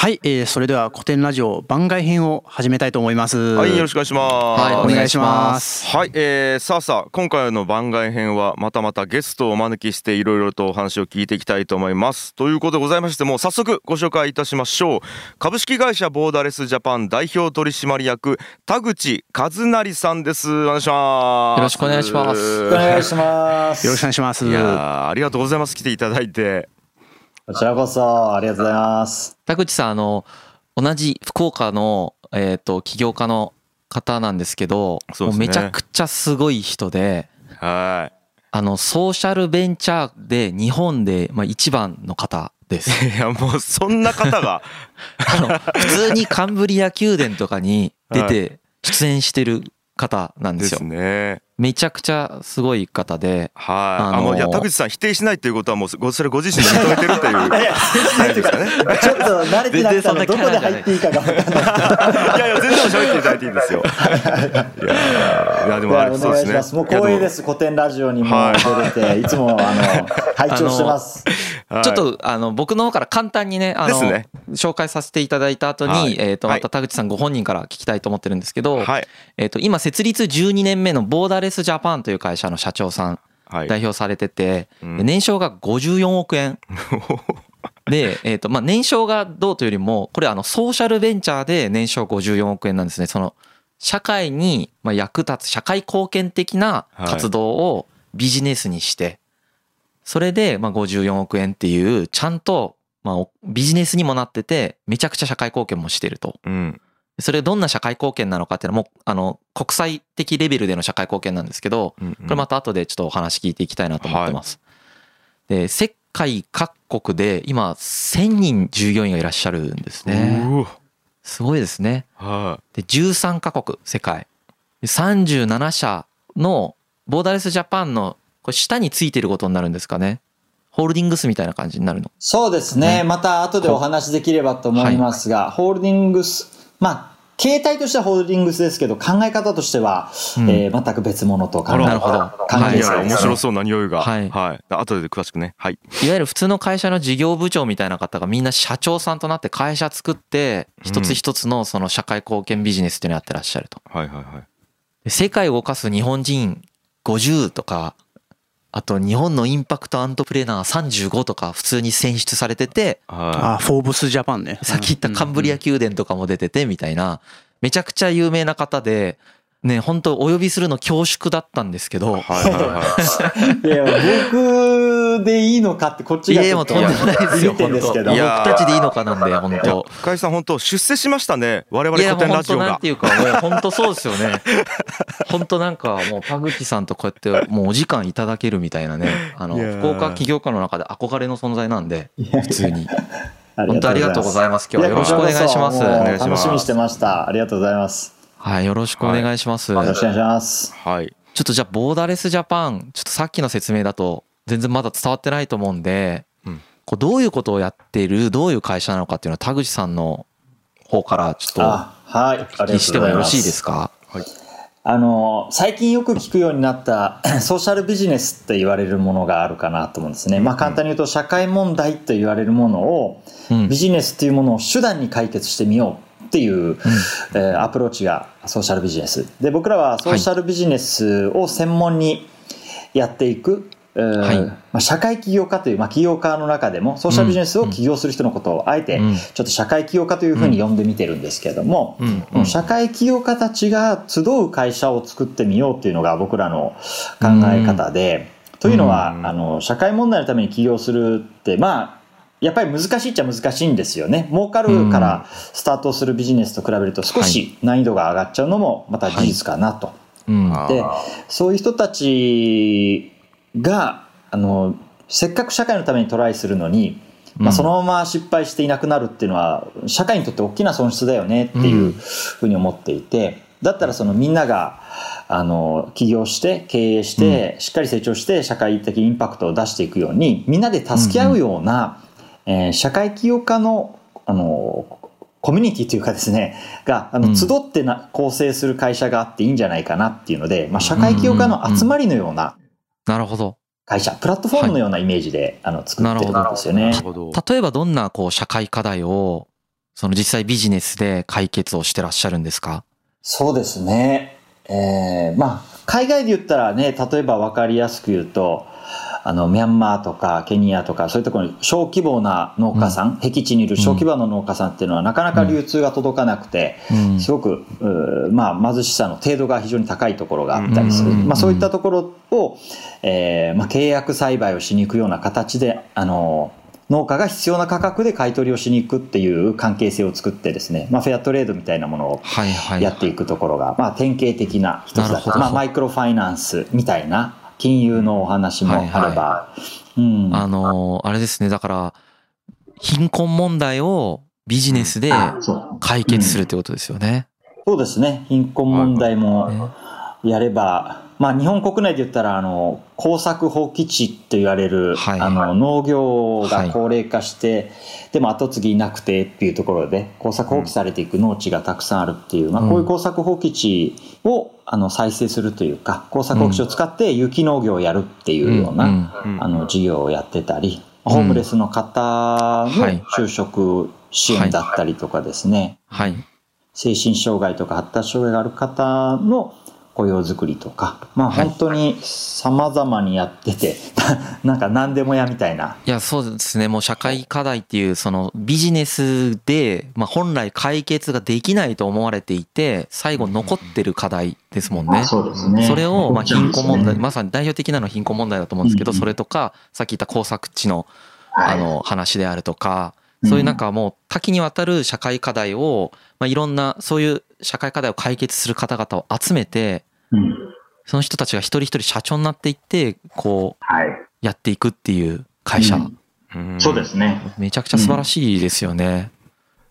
はい、えー、それでは古典ラジオ番外編を始めたいと思います。はい、よろしくお願いします。はい、お願いします。はい、えー、さあさあ、今回の番外編はまたまたゲストをお招きしていろいろとお話を聞いていきたいと思います。ということでございまして、もう早速ご紹介いたしましょう。株式会社ボーダレスジャパン代表取締役田口和成さんです。お願いします。よろしくお願いします。お願いします。よろしくお願いします。いやありがとうございます。来ていただいて。こちらこそありがとうございます。田口さん、あの、同じ福岡の、えっ、ー、と、起業家の方なんですけど、ね、もうめちゃくちゃすごい人で、はい。あの、ソーシャルベンチャーで日本で、まあ、一番の方です。いや、もうそんな方が あの、普通にカンブリア宮殿とかに出て出演してる方なんですよ。ですね。めちゃくちゃすごい方で、はい、あのー、あいや田口さん否定しないということはもうそれご自身で認めてるという ちょっと慣れてなくてどこで入っていいかが分かんない。いやいや全然喋っていただいていいんですよ。いやいやでもあれそうですね。もう光栄です。古典ラジオにも出れて、い、つもあの拝聴してます。ちょっとあの僕の方から簡単にねあの、ね、紹介させていただいた後に、はい、えっ、とまた田口さんご本人から聞きたいと思ってるんですけど、はい、えっ、と今設立12年目のボーダーレスジャパンという会社の社長さん、代表されてて、年商が54億円。で、えっ、と、まあ、年商がどうというよりも、これあの、ソーシャルベンチャーで年商54億円なんですね。その、社会に役立つ、社会貢献的な活動をビジネスにして、それで、まあ、54億円っていう、ちゃんと、まあ、ビジネスにもなってて、めちゃくちゃ社会貢献もしてると。うん、それどんな社会貢献なのかっていうのはもう、あの、国際的レベルでの社会貢献なんですけど、これまた後でちょっとお話聞いていきたいなと思ってます。はい、で、世界各国で今1000人従業員がいらっしゃるんですね。すごいですね。で、13カ国、世界。37社のボーダレスジャパンのこれ下についてることになるんですかね。ホールディングスみたいな感じになるのそうですね。ねまた後でお話できればと思いますが、はい、ホールディングス、まあ、形態としてはホールディングスですけど、考え方としては、うん、えー、全く別物と考えなるほど。考えです、ね、面白そうな匂いが。はい。はい。後で詳しくね。はい。いわゆる普通の会社の事業部長みたいな方がみんな社長さんとなって会社作って、一つ一つのその社会貢献ビジネスっていうのをやってらっしゃると。はいはいはい。世界を動かす日本人50とか、あと日本のインパクトアントプレーナー35とか普通に選出されてて、ああ、フォーブスジャパンね。さっき言ったカンブリア宮殿とかも出ててみたいな、めちゃくちゃ有名な方で、ね、本当お呼びするの恐縮だったんですけど。はいはいはい。いや、僕でいいのかってこっちが。とんでもないですよ、本当僕たちでいいのかなんで、本当深井さん、本当出世しましたね。我々古典ラジオが。いや、本当なんていうか、もう本当そうですよね。本当なんか、もう田口さんとこうやって、もうお時間いただけるみたいなね。あの、福岡起業家の中で憧れの存在なんで、普通に。本当ありがとうございます。今日はよろしくお願いします。楽しみにしてました。ありがとうございます。はい、よろしくお願いします。よろしくお願いします。はい。ちょっとじゃあ、ボーダレスジャパン、ちょっとさっきの説明だと、全然まだ伝わってないと思うんで、うん、こうどういうことをやっている、どういう会社なのかっていうのは、田口さんの方からちょっと、はい、お聞きしてもよろしいですか？はい。あの、最近よく聞くようになった ソーシャルビジネスって言われるものがあるかなと思うんですね。まあ簡単に言うと社会問題と言われるものを、ビジネスっていうものを手段に解決してみようっていう、うん、えー、アプローチがソーシャルビジネス。で、僕らはソーシャルビジネスを専門にやっていく、はい、まあ、社会起業家という、まあ、起業家の中でもソーシャルビジネスを起業する人のことをあえてちょっと社会起業家というふうに呼んでみてるんですけれども、社会起業家たちが集う会社を作ってみようっていうのが僕らの考え方で、というのは、あの社会問題のために起業するってまあやっぱり難しいっちゃ難しいんですよね。儲かるからスタートするビジネスと比べると少し難易度が上がっちゃうのもまた事実かなと。はい、で、そういう人たちが、あの、せっかく社会のためにトライするのに、まあ、そのまま失敗していなくなるっていうのは、社会にとって大きな損失だよねっていうふうに思っていて、だったらそのみんなが、あの、起業して、経営して、しっかり成長して、社会的インパクトを出していくように、みんなで助け合うような、えー、社会起業家の、あの、コミュニティというかですね、が、あの、集ってな、構成する会社があっていいんじゃないかなっていうので、まあ、社会起業家の集まりのような、なるほど。会社、プラットフォームのようなイメージで、あの、作ってるんですよね。例えばどんな、こう、社会課題を、その実際ビジネスで解決をしてらっしゃるんですか？そうですね。えー、まあ、海外で言ったらね、例えば分かりやすく言うと、あの、ミャンマーとかケニアとか、そういうところに小規模な農家さん、うん、僻地にいる小規模な農家さんっていうのは、なかなか流通が届かなくて、うん、すごく、まあ、貧しさの程度が非常に高いところがあったりする。まあ、そういったところを、えー、まあ、契約栽培をしに行くような形で、あの、農家が必要な価格で買い取りをしに行くっていう関係性を作ってですね、まあ、フェアトレードみたいなものをやっていくところが、まあ、典型的な一つだと、まあ、マイクロファイナンスみたいな金融のお話もあれば、はいはい。うん、あのー、あれですね。だから貧困問題をビジネスで解決するってことですよね。そうですね。貧困問題もやれば、まあ、日本国内で言ったら、あの、耕作放棄地と言われる、はい、あの、農業が高齢化して、はい、でも後継ぎいなくてっていうところで、耕作放棄されていく農地がたくさんあるっていう、まあ、こういう耕作放棄地を、あの、再生するというか、耕作放棄地を使って有機農業をやるっていうような、あの、事業をやってたり、ホームレスの方の就職支援だったりとかですね、はい、精神障害とか発達障害がある方の雇用づくりとか、まあ本当に様々にやってて、なんか何でもやみたいな。いや、そうですね。もう社会課題っていう、そのビジネスで、まあ本来解決ができないと思われていて、最後残ってる課題ですもんね。そうですね。それを、まあ貧困問題、まさに代表的なのは貧困問題だと思うんですけど、それとか、さっき言った工作地の、あの、話であるとか、そういうなんかもう多岐にわたる社会課題を、まあいろんな、そういう社会課題を解決する方々を集めて、その人たちが一人一人社長になっていって、こう、やっていくっていう会社。そうですね。めちゃくちゃ素晴らしいですよね。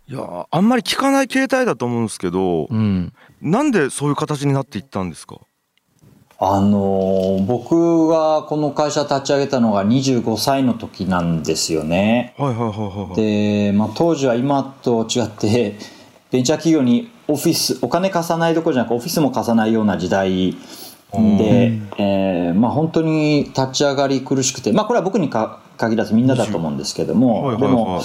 いやあんまり聞かない形態だと思うんですけど、うん、なんでそういう形になっていったんですか？あの僕がこの会社立ち上げたのが25歳の時なんですよね。はいはいはいはい。で、まあ、当時は今と違ってベンチャー企業にオフィスお金貸さないどころじゃなくオフィスも貸さないような時代で、えー、まあ本当に立ち上がり苦しくてまあこれは僕にか限らずみんなだと思うんですけども、でも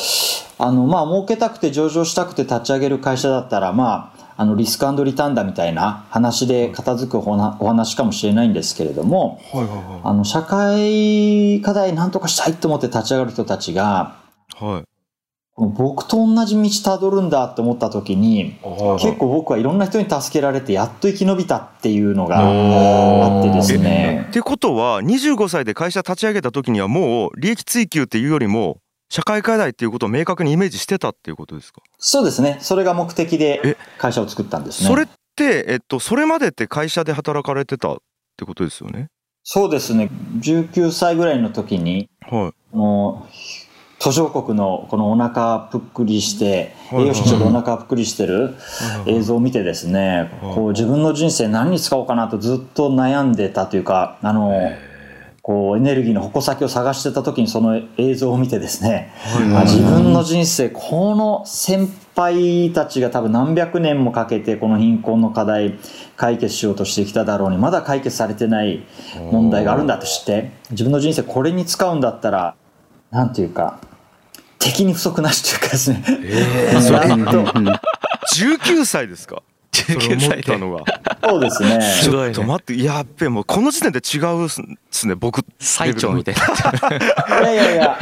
あのまあ儲けたくて上場したくて立ち上げる会社だったらまああのリスクリターンだみたいな話で片付くお話かもしれないんですけれども、あの社会課題なんとかしたいと思って立ち上がる人たちが、はい、僕と同じ道たどるんだって思った時に結構僕はいろんな人に助けられてやっと生き延びたっていうのがあってですね。ってことは25歳で会社立ち上げた時にはもう利益追求っていうよりも社会課題っていうことを明確にイメージしてたっていうことですか？そうですね。それが目的で会社を作ったんですね。それってえっとそれまでって会社で働かれてたってことですよね？そうですね。19歳ぐらいの時に、はい、もう途上国のこのお腹ぷっくりして栄養失調でお腹ぷっくりしてる映像を見てですねこう自分の人生何に使おうかなとずっと悩んでたというかあのこうエネルギーの矛先を探してた時にその映像を見てですね自分の人生この先輩たちが多分何百年もかけてこの貧困の課題解決しようとしてきただろうにまだ解決されてない問題があるんだとして自分の人生これに使うんだったらなんていうか敵に不足なしというかですね。えー、それ19歳ですか？19歳。ったのが。そうですね。ちょっと待ってやっべもうこの時点で違うっすね僕。最長みたいな。いやいやいや。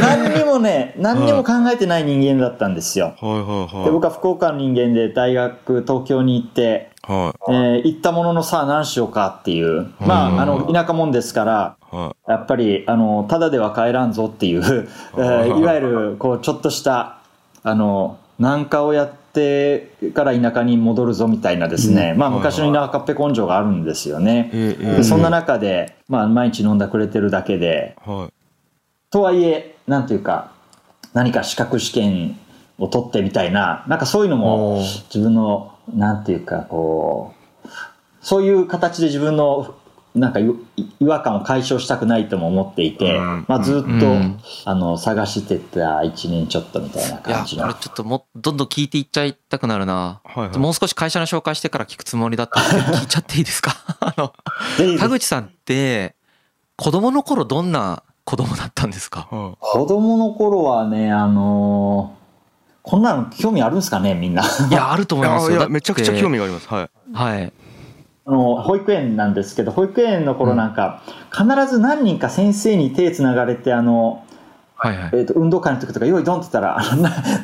何にもね何にも考えてない人間だったんですよ、はい。はい。はい、で僕は福岡の人間で大学東京に行ってはい、えー、行ったもののさあ何しようかっていう、まあ、あの田舎もんですから、はい、やっぱりあのただでは帰らんぞっていう、えー、いわゆるこうちょっとしたあの南下をやってから田舎に戻るぞみたいなですね、うん、まあ昔の田舎っぺ根性があるんですよね、でそんな中で、まあ、毎日飲んだくれてるだけで、はい、とはいえなんていうか何か資格試験を取ってみたいななんかそういうのも自分のなんていうか、こう、そういう形で自分のなんか違和感を解消したくないとも思っていて、うん、まあずっと、うん、あの、探してた1年ちょっとみたいな感じの。いや、これちょっともどんどん聞いていっちゃいたくなるな。はいはい、もう少し会社の紹介してから聞くつもりだったんで 聞いちゃっていいですか？あの、田口さんって、子供の頃どんな子供だったんですか、子供の頃はね、あのこんなの興味あるんですかねみんな。いやあると思いますよ。めちゃくちゃ興味があります。はい。はい。あの保育園なんですけど保育園の頃なんか、必ず何人か先生に手つながれてあの、はいはいえーと、運動会の時とか「用意ドン」って言ったら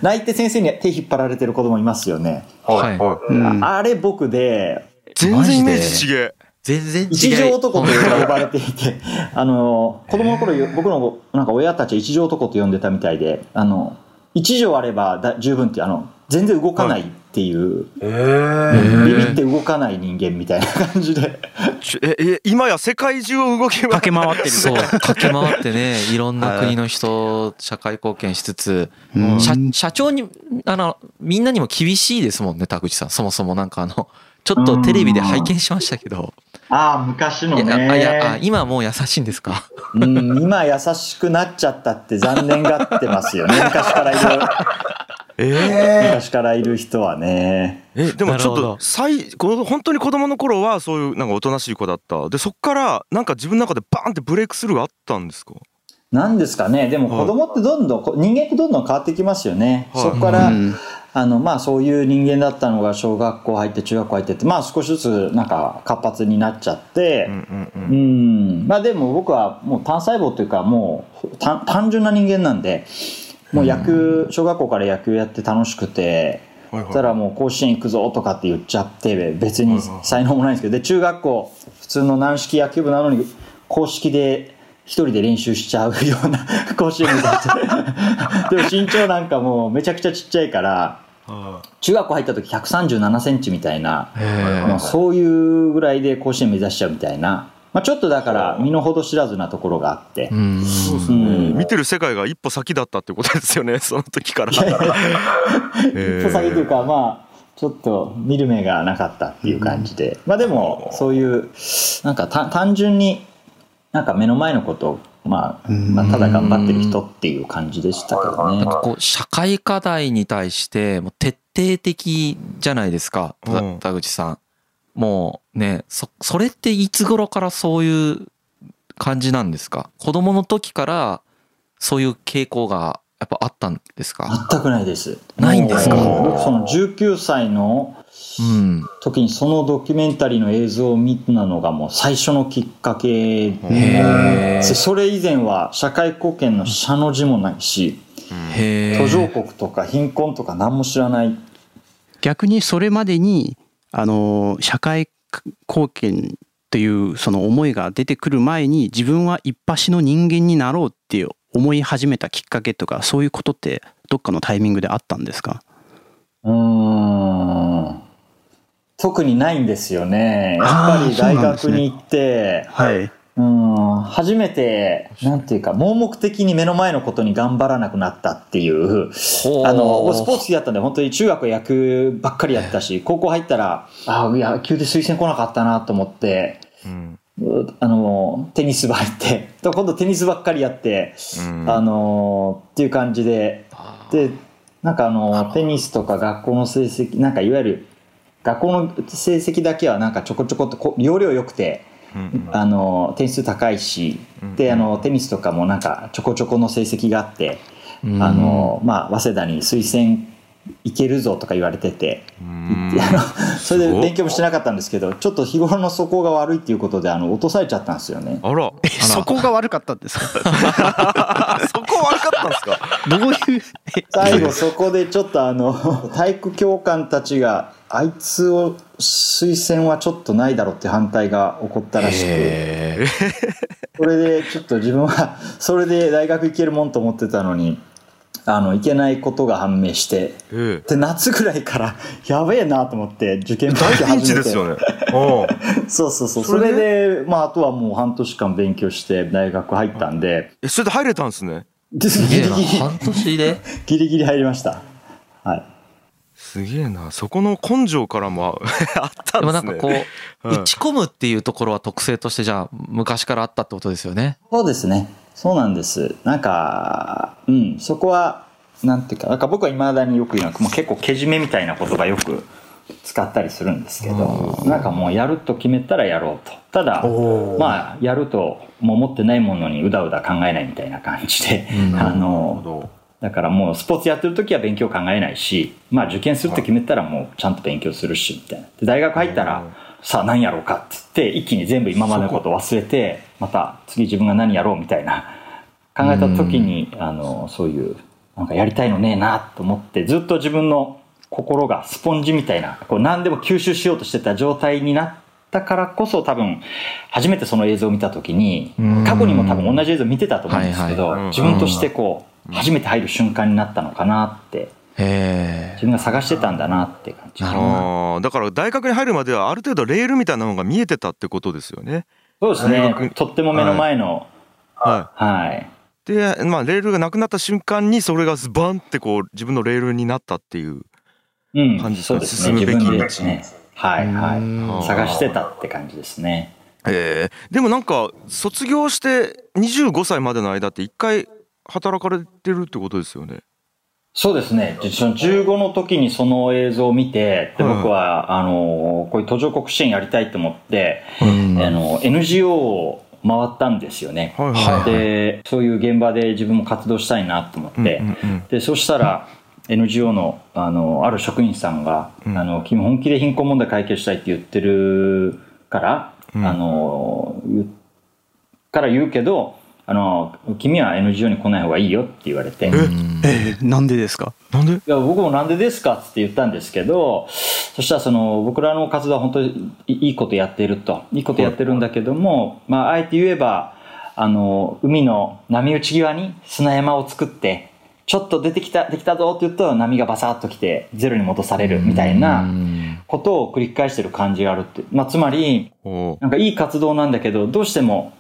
泣いて先生に手引っ張られてる子供いますよね。はい、はい、あれ僕で全然イメージ違え。全然違う。一条男と呼ばれていて、あの、子供の頃、僕のなんか親たちは一条男と呼んでたみたいで、あの、一条あればだ十分って、あの、全然動かないっていう、はい、ビビって動かない人間みたいな感じで。ええ今や世界中を動き駆け回ってる。そう。駆け回ってねいろんな国の人社会貢献しつつ、社社長にあのみんなにも厳しいですもんね田口さん。そもそもなんかあのちょっとテレビで拝見しましたけど。ああ、昔のね。あいやあ今もう優しいんですか？うん、今優しくなっちゃったって残念がってますよね。昔からいる。えー、昔からいる人はね。え、でもちょっと、最、本当に子供の頃はそういうなんかおとなしい子だった。で、そっからなんか自分の中でバーンってブレイクスルーがあったんですか？なんですかね。でも子供ってどんどん、人間ってどんどん変わってきますよね。はい、そこから、うん。あのまあそういう人間だったのが小学校入って中学校入ってってまあ少しずつなんか活発になっちゃってうんまあでも僕はもう単細胞というかもう単純な人間なんでもう野球小学校から野球やって楽しくてそしたらもう甲子園行くぞとかって言っちゃって別に才能もないんですけどで中学校普通の軟式野球部なのに公式で一人で練習しちゃうような でも身長なんかもうめちゃくちゃちっちゃいから中学校入った時137センチみたいな、まあ、そういうぐらいで甲子園目指しちゃうみたいな、まあ、ちょっとだから身の程知らずなところがあって、うん。うん、見てる世界が一歩先だったってことですよね その時から。一歩先というかまあちょっと見る目がなかったっていう感じで、まあでもそういうなんか単純になんか目の前のことをまあ、まあ、ただ頑張ってる人っていう感じでしたけどね。なんかこう、社会課題に対して、もう徹底的じゃないですか、田口さん。もうね、そ、それっていつ頃からそういう感じなんですか？子供の時からそういう傾向がやっぱあったんですか？全くないです。ないんですか？僕その19歳の時にそのドキュメンタリーの映像を見たのがもう最初のきっかけでそれ以前は社会貢献の社の字もないし途上国とか貧困とか何も知らない。逆にそれまでにあの社会貢献というその思いが出てくる前に自分は一発の人間になろうって思い始めたきっかけとかそういうことってどっかのタイミングであったんですか？うん。特にないんですよね。やっぱり大学に行って、ね、はい。うん、初めて、なんていうか、盲目的に目の前のことに頑張らなくなったっていう、あの、スポーツ好きだったんで、本当に中学野球ばっかりやったし、高校入ったら、あ野球で推薦来なかったなと思って、うん、あの、テニス部入って、今度テニスばっかりやって、うん、あの、っていう感じで、で、なんかあの、テニスとか学校の成績、なんかいわゆる学校の成績だけはなんかちょこちょこっと容量良くて、あの点数高いし、であのテニスとかもなんかちょこちょこの成績があって、あのまあ、早稲田に推薦いけるぞとか言われててあのそれで勉強もしてなかったんですけどちょっと日頃の素行が悪いっていうことであの落とされちゃったんですよね。あら。素行が悪かったんですか？そこ悪かったんですか？どういう？最後そこでちょっとあの体育教官たちがあいつを推薦はちょっとないだろうって反対が起こったらしくそれでちょっと自分はそれで大学行けるもんと思ってたのにあのいけないことが判明して、で夏ぐらいからやべえなと思って受験勉強始めて。よ、ね、そうそうそう。それでまああとはもう半年間勉強して大学入ったんで。えそれで入れたんですね。ギリギリ半年で？ギリギリ入りました。はいすげえな。そこの根性からもあ ったんですね。でもなんかこう、打ち込むっていうところは特性としてじゃあ昔からあったってことですよね。そうですね。そうなんです。なんか、うん、そこは、なんていうか、なんか僕はいまだによく言うのは、もう結構けじめみたいな言葉よく使ったりするんですけど、なんかもうやると決めたらやろうと。ただ、まあ、やると、もう持ってないものにうだうだ考えないみたいな感じで、あの、だからもうスポーツやってる時は勉強考えないし、まあ受験するって決めたらもうちゃんと勉強するし、みたいな。で、大学入ったら、さあ何やろうかって言って、一気に全部今までのことを忘れて、また次自分が何やろうみたいな。考えた時に、あの、そういう、なんかやりたいのねえなと思って、ずっと自分の心がスポンジみたいな、こう何でも吸収しようとしてた状態になったからこそ多分、初めてその映像を見た時に、過去にも多分同じ映像見てたと思うんですけど、自分としてこう、初めて入る瞬間になったのかなって。自分が探してたんだなって感じあだから大学に入るまではある程度レールみたいなのが見えてたってことですよね。そうですね。とっても目の前の。はい、はい、でまあレールがなくなった瞬間にそれがズバンってこう自分のレールになったっていう感じですか、うん、進むべき。道ね。はいはい。探してたって感じですね。えー、でもなんか卒業して25歳までの間って一回働かれてるってことですよね。そうですね。15の時にその映像を見て、で僕は、あの、こういう途上国支援やりたいと思って、あの、NGO を回ったんですよね。で、そういう現場で自分も活動したいなと思って、で、そしたら、NGO のあのある職員さんが、あの君本気で貧困問題解決したいって言ってるから、あのから言うけどあの君は NGO に来ない方がいいよって言われて。ええなんでですか？なんで？いや僕もなんでですかって言ったんですけどそしたらその僕らの活動は本当にいいことやっていると。いいことやってるんだけども、まあ、あえて言えばあの海の波打ち際に砂山を作ってちょっと出てきたできたぞって言うと波がバサッときてゼロに戻されるみたいなことを繰り返してる感じがあるって、まあ、つまりなんかいい活動なんだけどどうしても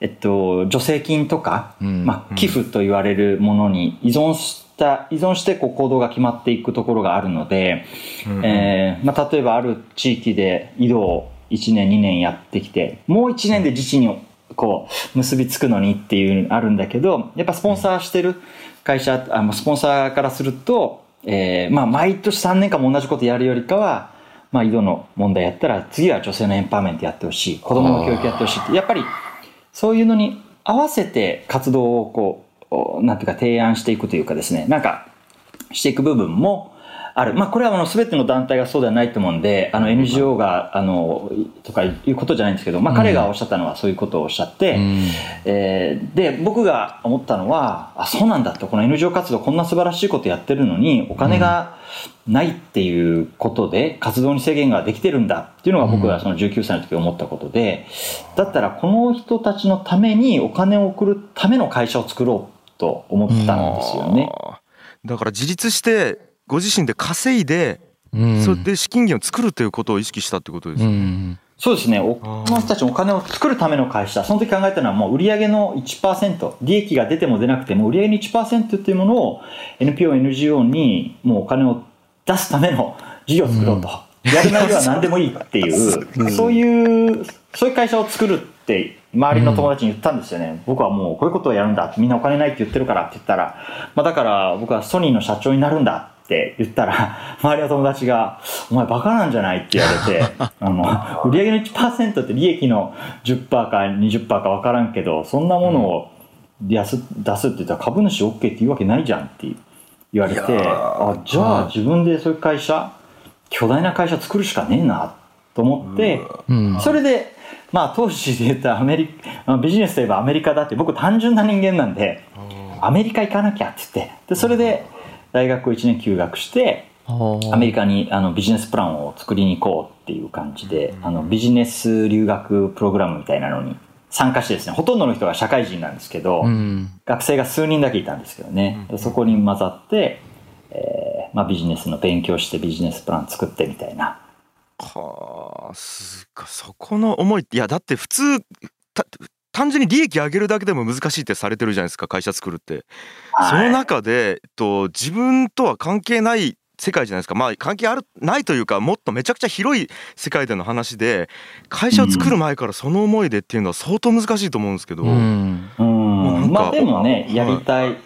えっと、助成金とか、うん、まあ、寄付と言われるものに依存した、依存してこう行動が決まっていくところがあるので、うん、えー、まあ、例えばある地域で移動を1年2年やってきて、もう1年で自治にこう結びつくのにっていうのあるんだけど、やっぱスポンサーしてる会社、あのスポンサーからすると、えー、まあ毎年3年間も同じことやるよりかは、まあ井戸の問題やったら次は女性のエンパワーメントやってほしい、子供の教育やってほしいって、やっぱりそういうのに合わせて活動をこう、なんていうか提案していくというかですね、なんかしていく部分もある。まあこれはあの全ての団体がそうではないと思うんで、あの NGO が、あの、とかいうことじゃないんですけど、まあ彼がおっしゃったのはそういうことをおっしゃって、うん、えー、で、僕が思ったのは、あ、そうなんだと、この NGO 活動こんな素晴らしいことやってるのに、お金が、ないっていうことで活動に制限ができてるんだっていうのが僕がその19歳の時思ったことで、だったらこの人たちのためにお金を送るための会社を作ろうと思ったんですよね。だから自立してご自身で稼いで、それで資金源を作るということを意識したってことですよね。そうですね。この人たちお金を作るための会社、その時考えたのはもう売上の1%、利益が出ても出なくても売上の1%っていうものを NPO、NGO にもうお金を出すための事業を作ろうと。うん、やる内容は何でもいいっていう、うん、そういう、そういう会社を作るって周りの友達に言ったんですよね。僕はもうこういうことをやるんだ。みんなお金ないって言ってるからって言ったら、まあだから僕はソニーの社長になるんだって言ったら、周りの友達が、お前バカなんじゃないって言われて、あの、売上の1%って利益の10%か20%か分からんけど、そんなものを出す出すって言ったら株主 OK って言うわけないじゃんって言われて、あ、じゃあ自分でそういう会社、巨大な会社作るしかねえなと思って、それで、まあ当時で言ったアメリカ、ビジネスといえばアメリカだって僕単純な人間なんで、アメリカ行かなきゃって言って、で、それで大学を1年休学して、アメリカにあのビジネスプランを作りに行こうっていう感じで、あのビジネス留学プログラムみたいなのに参加してですね、ほとんどの人が社会人なんですけど、うん、学生が数人だけいたんですけどね、うん、そこに混ざって、えーまあ、ビジネスの勉強してビジネスプラン作ってみたいな。はあ、すか、そこの思いって、いや、だって普通、単純に利益上げるだけでも難しいってされてるじゃないですか、会社作るって。はい、その中で、えっと、自分とは関係ない世界じゃないですか。まあ関係あるないというかもっとめちゃくちゃ広い世界での話で会社を作る前からその思いでっていうのは相当難しいと思うんですけど、うん、うん。まあでもねやりたい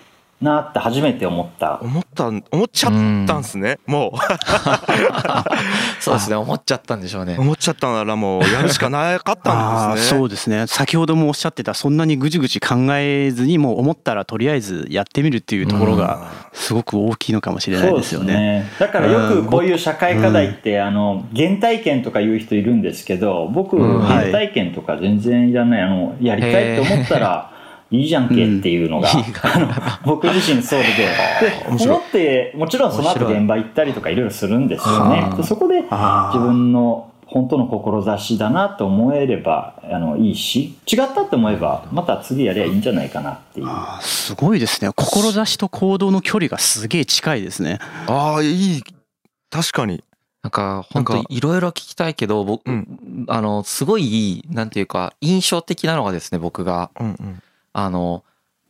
なって初めて思った。思った思っちゃったんすね、うん、もう。そうですね。思っちゃったんでしょうね。思っちゃったならもうやるしかなかったんですね。そうですね。先ほどもおっしゃってたそんなにぐじぐじ考えずにもう思ったらとりあえずやってみるっていうところがすごく大きいのかもしれないですよね。ね、だからよくこういう社会課題って、あの原体験とか言う人いるんですけど僕、原体験とか全然いらないあのやりたいって思ったらいいじゃんけっていうのが、うん、あの僕自身そうで で思ってもちろんその後現場行ったりとかいろいろするんですよね。そこで自分の本当の志だなと思えればあのいいし違ったって思えばまた次やりゃいいんじゃないかなっていう。すごいですね。志と行動の距離がすげえ近いですね。ああいい。確かに。なんか本当いろいろ聞きたいけど僕、うん、あのすごいなんていうか印象的なのがですね僕が、うんうんあの、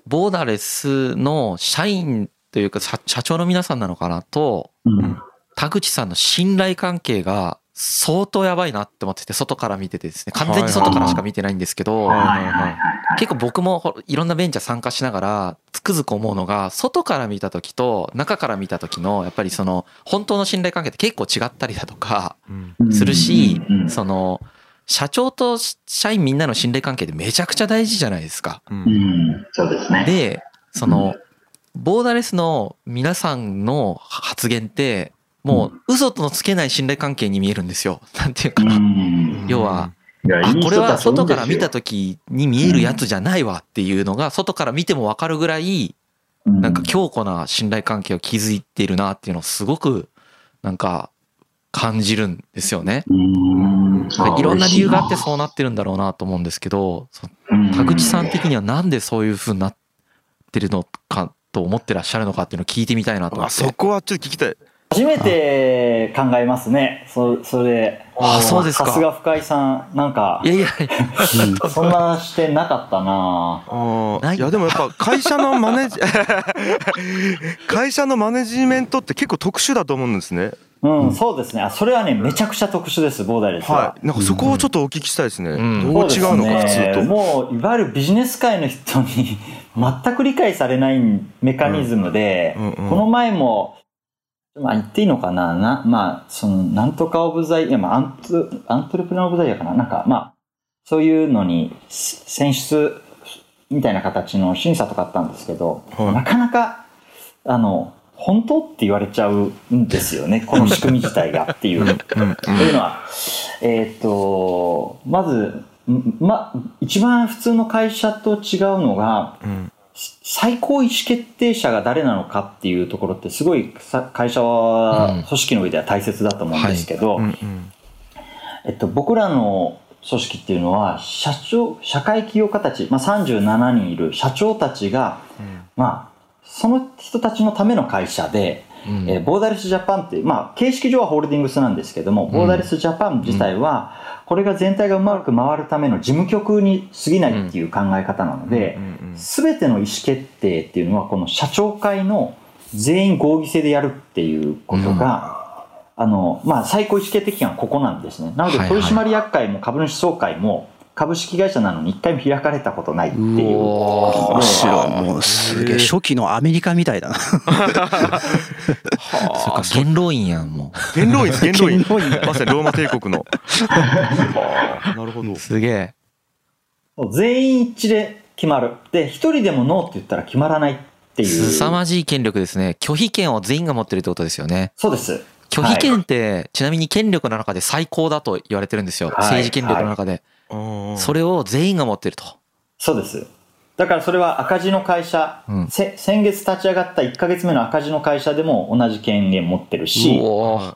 ボーダレスの社員というか社長の皆さんなのかなと、田口さんの信頼関係が相当やばいなって思ってて、外から見ててですね、完全に外からしか見てないんですけど、結構僕もいろんなベンチャー参加しながら、つくづく思うのが、外から見た時と中から見た時の、やっぱりその、本当の信頼関係って結構違ったりだとか、するし、その、社長と社員みんなの信頼関係ってめちゃくちゃ大事じゃないですか。うん、そうですね。で、その、ボーダーレスの皆さんの発言って、もう嘘とのつけない信頼関係に見えるんですよ。なんていうかな。要は、あ、これは外から見た時に見えるやつじゃないわっていうのが、外から見てもわかるぐらい、なんか強固な信頼関係を築いているなっていうのをすごく、なんか感じるんですよね。いろんな理由があってそうなってるんだろうなと思うんですけど、田口さん的にはなんでそういうふうになってるのかと思ってらっしゃるのかっていうのを聞いてみたいなと思って。そこはちょっと聞きたい。初めて考えますね。そそれ。あそうですか。さすが深井さん。なんか。いやいや、そんな視点なかったなあいやでもやっぱ会社のマネジ、会社のマネジメントって結構特殊だと思うんですね。うん、そうですね。それはね、めちゃくちゃ特殊です、ボーダーレスは。はい。なんかそこをちょっとお聞きしたいですね。うん、どう違うのか、普通と。もう、いわゆるビジネス界の人に 全く理解されないメカニズムで、うんうんうん、この前も、まあ言っていいのかな？な、まあ、その、なんとかオブザイ、いや、まあ、アント、アントレプナーオブザイヤーかな？なんか、まあ、そういうのに選出みたいな形の審査とかあったんですけど、はい、なかなか、あの、本当？って言われちゃうんですよね。この仕組み自体が。っていう。というのは、えっ、と、まず、ま、一番普通の会社と違うのが、うん。最高意思決定者が誰なのかっていうところってすごい会社は組織の上では大切だと思うんですけど、えっと、僕らの組織っていうのは社長社会起業家たち、まあ、37人いる社長たちが、うん、まあその人たちのための会社で、うん、えー、ボーダレスジャパンって、まあ、形式上はホールディングスなんですけども、ボーダレスジャパン自体は、これが全体がうまく回るための事務局に過ぎないっていう考え方なので、すべての意思決定っていうのは、この社長会の全員合議制でやるっていうことが、あの、まあ、最高意思決定機関はここなんですね。なので、取締役会も株主総会も、株式会社なのに一回も開かれたことないっていう。面白い。もうすげえ初期のアメリカみたいだな。はあ、元老院やんもう。元老院 元老院。まさにローマ帝国の。なるほど。すげえ。全員一致で決まる。で、一人でもノーって言ったら決まらないっていう。凄まじい権力ですね。拒否権を全員が持ってるってことですよね。そうです。拒否権って、ちなみに権力の中で最高だと言われてるんですよ。政治権力の中で。それを全員が持ってると。そうです。だからそれは赤字の会社、うん、先月立ち上がった1か月目の赤字の会社でも同じ権限持ってるし、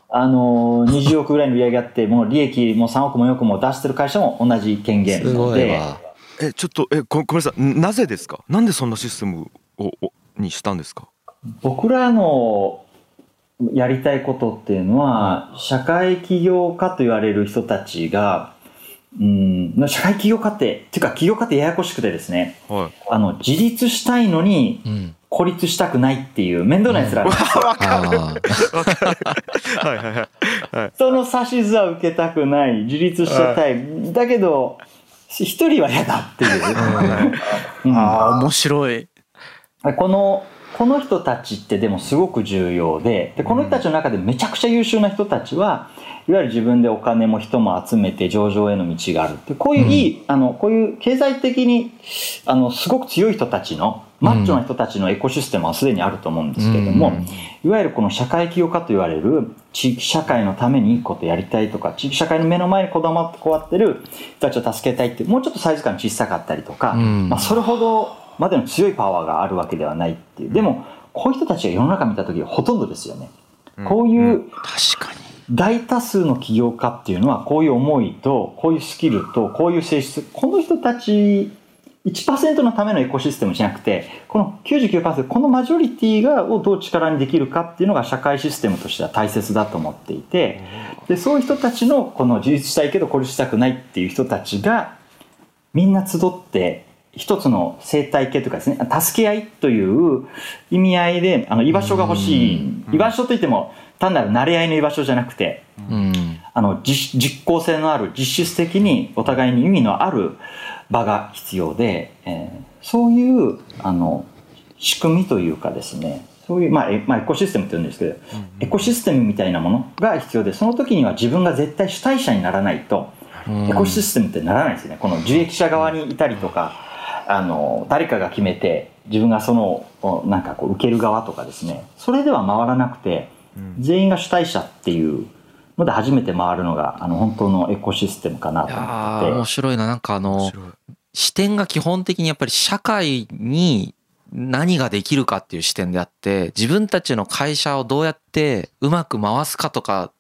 あの、20億ぐらいの売り上げあって、もう利益も3億も4億も出してる会社も同じ権限なので。え、ちょっと、え、ごめんなさい。なぜですか？なんでそんなシステムをにしたんですか？僕らのやりたいことっていうのは、社会起業家と言われる人たちが、うん、社会起業家って、っていうか起業家ってややこしくてですね、はい、あの、自立したいのに、孤立したくないっていう面倒な奴らなんですよ。わ、かる。わかる。はいはいはい。その指図は受けたくない、自立したたい。だけど、一人は嫌だっていう。うん、ああ、面白い。この、この人たちってでもすごく重要ででこの人たちの中でめちゃくちゃ優秀な人たちはいわゆる自分でお金も人も集めて上場への道がある。でこういういい、うん、あのこういう経済的にあのすごく強い人たちのマッチョな人たちのエコシステムはすでにあると思うんですけども、いわゆるこの社会起業家と言われる地域社会のためにいいことやりたいとか地域社会の目の前にこだまってこうやってる人たちを助けたいってもうちょっとサイズ感小さかったりとか、まあ、それほどまでの強いパワーがあるわけではないっていう。でもこういう人たちが世の中見た時はほとんどですよね。こういう確かに大多数の起業家っていうのはこういう思いとこういうスキルとこういう性質この人たち1%のためのエコシステムじゃなくてこの99%このマジョリティがをどう力にできるかっていうのが社会システムとしては大切だと思っていてでそういう人たちのこの自立したいけど孤立したくないっていう人たちがみんな集って一つの生態系とかですね助け合いという意味合いであの居場所が欲しい。居場所といっても単なる慣れ合いの居場所じゃなくて、あの実効性のある実質的にお互いに意味のある場が必要で、えー、そういうあの仕組みというかですねそういう、まあ、まあ、エコシステムって言うんですけど、うん。うん、エコシステムみたいなものが必要でその時には自分が絶対主体者にならないと、エコシステムってならないですね。この受益者側にいたりとかあの誰かが決めて自分がそのなんかこう受ける側とかですね。それでは回らなくて全員が主体者っていうので初めて回るのがあの本当のエコシステムかなと思って面白いな。なんかあの視点が基本的にやっぱり社会に何ができるかっていう視点であって自分たちの会社をどうやってうまく回すかとか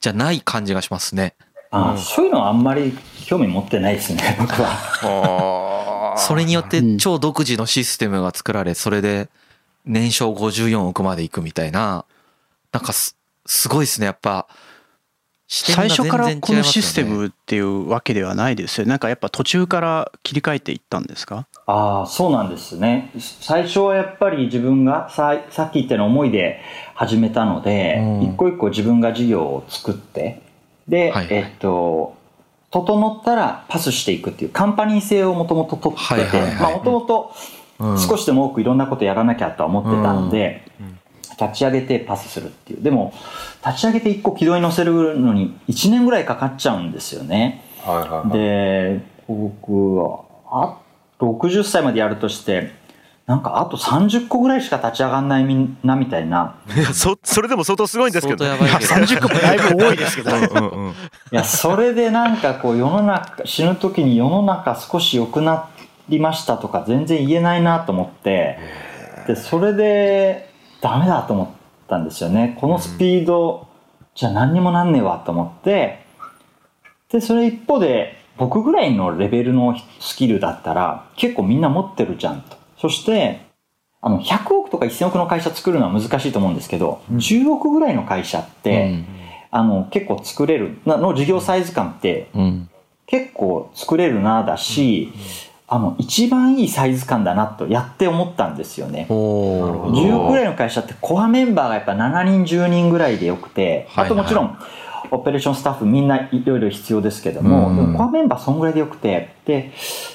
じゃない感じがしますね。あ、うん、そういうのはあんまり興味持ってないですね 僕は。それによって超独自のシステムが作られそれで年商54億までいくみたいななんかすごいですねやっぱ。最初からこのシステムっていうわけではないですよなんかやっぱ途中から切り替えていったんですか？ああそうなんですね。最初はやっぱり自分がささっき言ったような思いで始めたので、うん、一個一個自分が事業を作ってで、はいはい、えっと整ったらパスしていくっていうカンパニー性をもともと取っててもともと少しでも多くいろんなことやらなきゃとは思ってたんで、うん。うん立ち上げてパスするっていう。でも立ち上げて1個軌道に乗せるのに1年ぐらいかかっちゃうんですよね、はいはいはい、で僕はあ60歳までやるとしてなんかあと30個ぐらいしか立ち上がんないみなみたいな。いやそそれでも相当すごいんですけど、ね、いや30個もだいぶ多いですけど。うんうん、いやそれでなんかこう世の中死ぬ時に世の中少し良くなりましたとか全然言えないなと思って。でそれでダメだと思ったんですよね。このスピードじゃ何にもなんねえわと思って、で、それ一方で僕ぐらいのレベルのスキルだったら結構みんな持ってるじゃんと。そして、あの、100億とか1000億の会社作るのは難しいと思うんですけど、10億ぐらいの会社って、あの、結構作れる、の事業サイズ感って、結構作れるなだし、あの一番いいサイズ感だなとやって思ったんですよね。10億ぐらいの会社ってコアメンバーがやっぱ7人10人ぐらいでよくて、あともちろんオペレーションスタッフみんないろいろ必要ですけども、でもコアメンバーそんぐらいでよくてで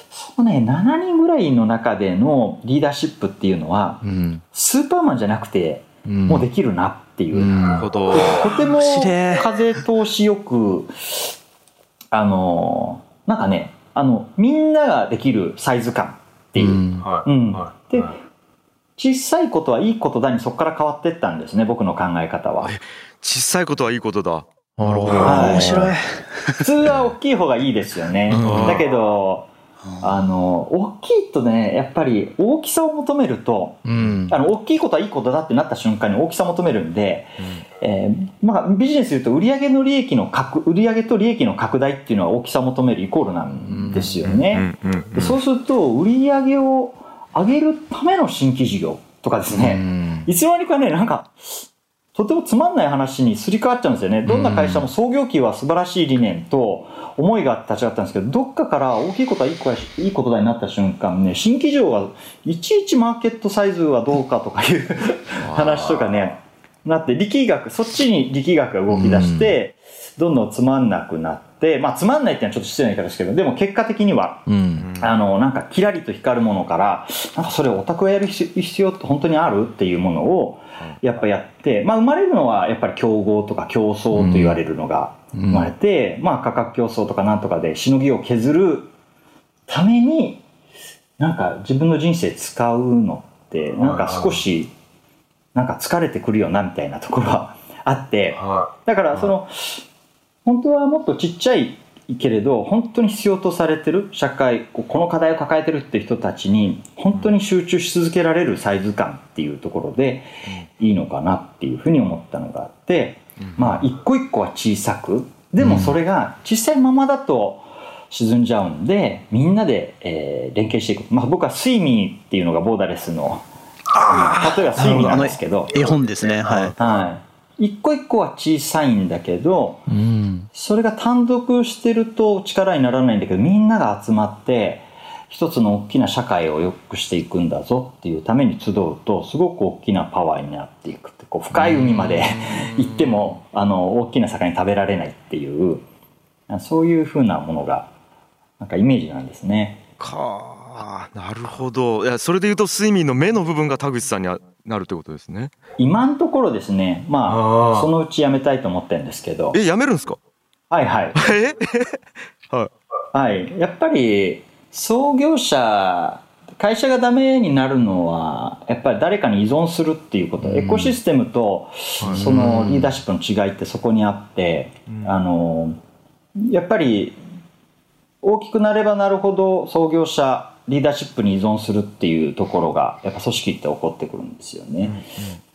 そうね7人ぐらいの中でのリーダーシップっていうのは、スーパーマンじゃなくてもうできるなっていう、とても風通しよくあのなんかねあのみんなができるサイズ感っていう。うんうんで小さいことはいいことだにそこから変わっていったんですね僕の考え方は。小さいことはいいことだ。なるほど。面白い。普通は大きい方がいいですよね。だけどあの大きいとねやっぱり大きさを求めると、うん、あの大きいことはいいことだってなった瞬間に大きさを求めるんで、うん、えー、まあ、ビジネスでいうと売上の利益の拡売上と利益の拡大っていうのは大きさを求めるイコールなんですよね。そうすると売上を上げるための新規事業とかですね、いつの間にかねなんかとてもつまんない話にすり替わっちゃうんですよね。どんな会社も創業期は素晴らしい理念と思いが立ち上がったんですけど、どっかから大きいことはいいことだになった瞬間ね、新規事業はいちいちマーケットサイズはどうかとかいう話とかね、なって力学、そっちに力学が動き出して、どんどんつまんなくなって、、まあ、つまんないっていうのはちょっと失礼な言い方ですけどでも結果的には、うん、あのなんかキラリと光るものからなんかそれオタクがやる必要って本当にあるっていうものをやっぱやって、まあ、生まれるのはやっぱり競合とか競争と言われるのが生まれて、うん、まあ、価格競争とかなんとかでしのぎを削るためになんか自分の人生使うのってなんか少しなんか疲れてくるよなみたいなところはあってだからその本当はもっとちっちゃいけれど本当に必要とされてる社会この課題を抱えてるって人たちに本当に集中し続けられるサイズ感っていうところでいいのかなっていうふうに思ったのがあってまあ一個一個は小さくでもそれが小さいままだと沈んじゃうんでみんなで、えー、連携していく、まあ、僕は「睡眠」っていうのがボーダレスの例えば睡眠なんですけど。絵本ですね。はい、はい、一個一個は小さいんだけど、うん、それが単独してると力にならないんだけどみんなが集まって一つの大きな社会を良くしていくんだぞっていうために集うとすごく大きなパワーになっていくってこう深い海まで行ってもあの大きな魚に食べられないっていうそういうふうなものがなんかイメージなんですね。かあなるほど。いやそれでいうと睡眠の目の部分が田口さんになるということですね。今のところですね。まあそのうちやめたいと思ってるんですけど。えやめるんですか？はいはい。はい、はい、やっぱり創業者会社がダメになるのはやっぱり誰かに依存するっていうこと、うん、エコシステムとそのリーダーシップの違いってそこにあって、うん、あのやっぱり大きくなればなるほど創業者リーダーシップに依存するっていうところがやっぱ組織って起こってくるんですよね、うんうん、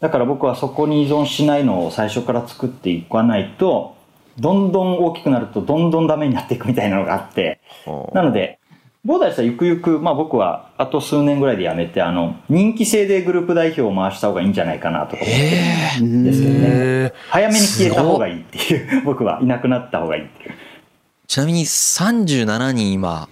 だから僕はそこに依存しないのを最初から作っていかないとどんどん大きくなるとどんどんダメになっていくみたいなのがあってなのでボーダーさんゆくゆく、まあ、僕はあと数年ぐらいで辞めてあの人気制でグループ代表を回した方がいいんじゃないかなとか思ってるんですけどね。早めに消えた方がいいっていう僕はいなくなった方がいいっていう。ちなみに37人今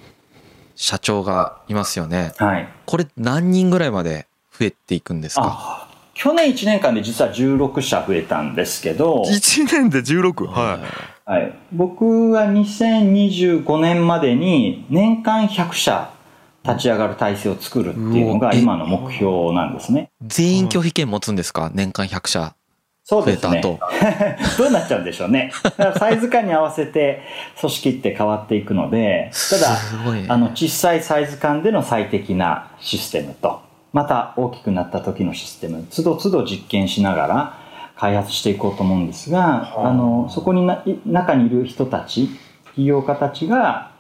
社長がいますよね。はい。これ何人ぐらいまで増えていくんですか？去年1年間で実は16社増えたんですけど。1年で 16? はい。はい。僕は2025年までに年間100社立ち上がる体制を作るっていうのが今の目標なんですね。全員拒否権持つんですか？年間100社。そうですね。どうなっちゃうんでしょうね。サイズ感に合わせて組織って変わっていくので、ただ、ね、あの小さいサイズ感での最適なシステムと、また大きくなった時のシステム、都度都度実験しながら開発していこうと思うんですが、あの、そこにな中にいる人たち、企業家たちが、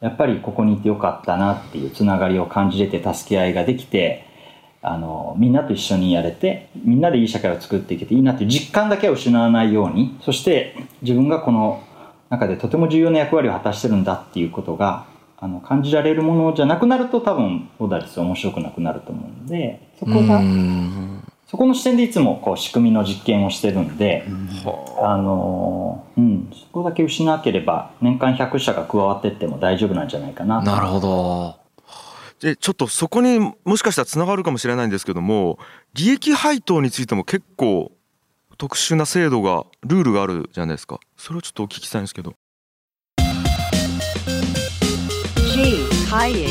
やっぱりここにいてよかったなっていうつながりを感じれて助け合いができて、あのみんなと一緒にやれてみんなでいい社会を作っていけていいなっていう実感だけは失わないようにそして自分がこの中でとても重要な役割を果たしてるんだっていうことがあの感じられるものじゃなくなると多分オーダーリス面白くなくなると思うんでそこがそこの視点でいつもこう仕組みの実験をしてるんで、あのうん、そこだけ失わなければ年間100社が加わってっても大丈夫なんじゃないかな。なるほどでちょっとそこにもしかしたらつながるかもしれないんですけども利益配当についても結構特殊な制度がルールがあるじゃないですかそれをちょっとお聞きしたいんですけど。G ハイエ